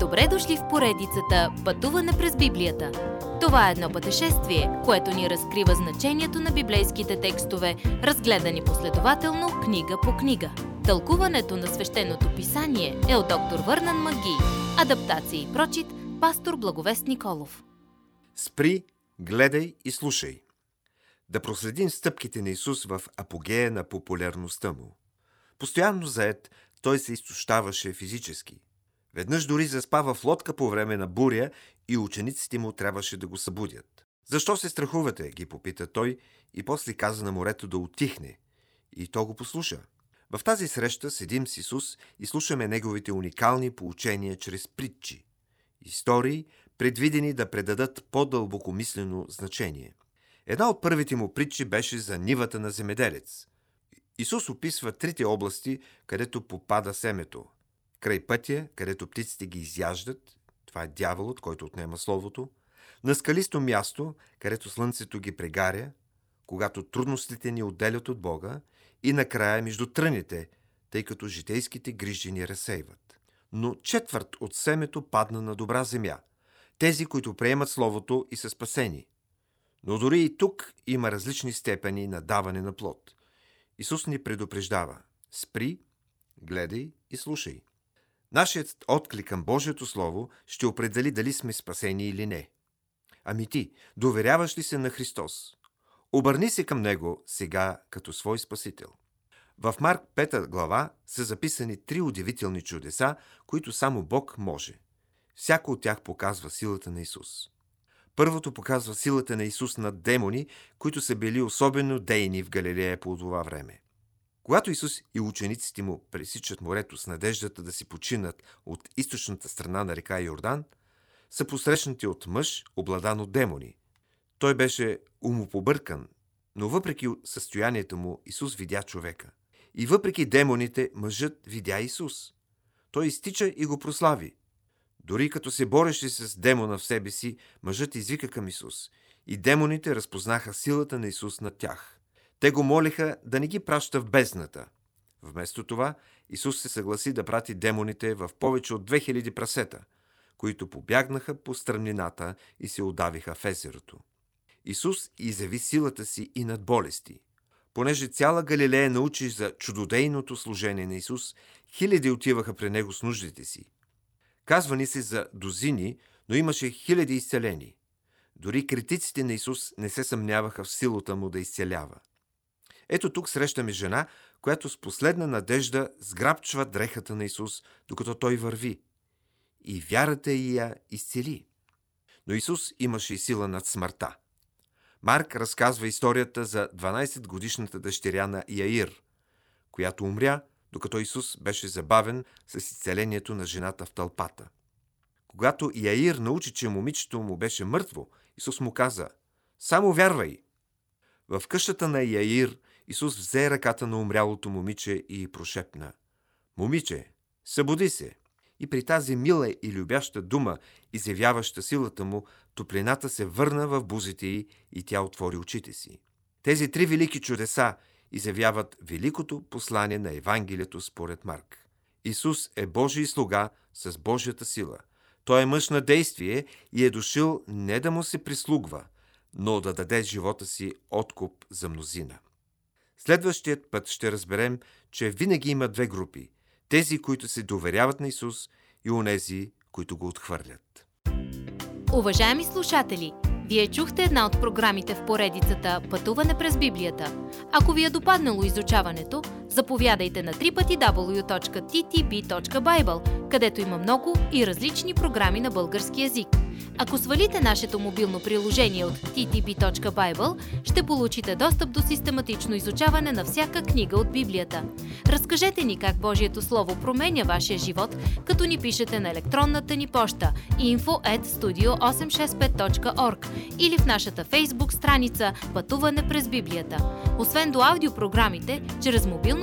Добре дошли в поредицата Пътуване през Библията. Това е едно пътешествие, което ни разкрива значението на библейските текстове, разгледани последователно книга по книга. Тълкуването на свещеното писание е от доктор Върнан Маги. Адаптация и прочит, пастор Благовест Николов. Спри, гледай и слушай. Да проследим стъпките на Исус в апогея на популярността му. Постоянно заед, той се изтощаваше физически. Веднъж дори заспа в лодка по време на буря и учениците му трябваше да го събудят. Защо се страхувате? ги попита той и после каза на морето да отихне. И то го послуша. В тази среща седим с Исус и слушаме неговите уникални поучения чрез притчи. Истории, предвидени да предадат по-дълбокомислено значение. Една от първите му притчи беше за нивата на земеделец. Исус описва трите области, където попада семето. Край пътя, където птиците ги изяждат, това е дяволът, който отнема словото. На скалисто място, където слънцето ги прегаря, когато трудностите ни отделят от Бога, и накрая между тръните, тъй като житейските грижи ни разсейват. Но четвърт от семето падна на добра земя. Тези, които приемат Словото и са спасени. Но дори и тук има различни степени на даване на плод. Исус ни предупреждава. Спри, гледай и слушай. Нашият отклик към Божието Слово ще определи дали сме спасени или не. Ами ти, доверяваш ли се на Христос? Обърни се към Него сега като свой Спасител. В Марк 5 глава са записани три удивителни чудеса, които само Бог може. Всяко от тях показва силата на Исус. Първото показва силата на Исус над демони, които са били особено дейни в Галилея по това време. Когато Исус и учениците му пресичат морето с надеждата да си починат от източната страна на река Йордан, са посрещнати от мъж, обладан от демони. Той беше умопобъркан, но въпреки състоянието му Исус видя човека. И въпреки демоните, мъжът видя Исус. Той изтича и го прослави. Дори като се бореше с демона в себе си, мъжът извика към Исус. И демоните разпознаха силата на Исус над тях – те го молиха да не ги праща в бездната. Вместо това, Исус се съгласи да прати демоните в повече от 2000 прасета, които побягнаха по strъмнината и се удавиха в езерото. Исус изяви силата си и над болести. Понеже цяла Галилея научи за чудодейното служение на Исус, хиляди отиваха при Него с нуждите си. Казва ни се за дозини, но имаше хиляди изцелени. Дори критиците на Исус не се съмняваха в силата му да изцелява. Ето тук срещаме жена, която с последна надежда сграбчва дрехата на Исус, докато той върви. И вярата й я изцели. Но Исус имаше и сила над смъртта. Марк разказва историята за 12-годишната дъщеря на Яир, която умря, докато Исус беше забавен с изцелението на жената в тълпата. Когато Яир научи, че момичето му беше мъртво, Исус му каза «Само вярвай!» В къщата на Яир Исус взе ръката на умрялото момиче и прошепна. Момиче, събуди се! И при тази мила и любяща дума, изявяваща силата му, топлината се върна в бузите й и тя отвори очите си. Тези три велики чудеса изявяват великото послание на Евангелието според Марк. Исус е Божий слуга с Божията сила. Той е мъж на действие и е дошъл не да му се прислугва, но да даде живота си откуп за мнозина. Следващият път ще разберем, че винаги има две групи – тези, които се доверяват на Исус и онези, които го отхвърлят. Уважаеми слушатели, вие чухте една от програмите в поредицата Пътуване през Библията. Ако ви е допаднало изучаването, заповядайте на www.ttb.bible, където има много и различни програми на български язик. Ако свалите нашето мобилно приложение от ttb.bible, ще получите достъп до систематично изучаване на всяка книга от Библията. Разкажете ни как Божието Слово променя вашия живот, като ни пишете на електронната ни поща info at studio865.org или в нашата фейсбук страница Пътуване през Библията. Освен до аудиопрограмите, чрез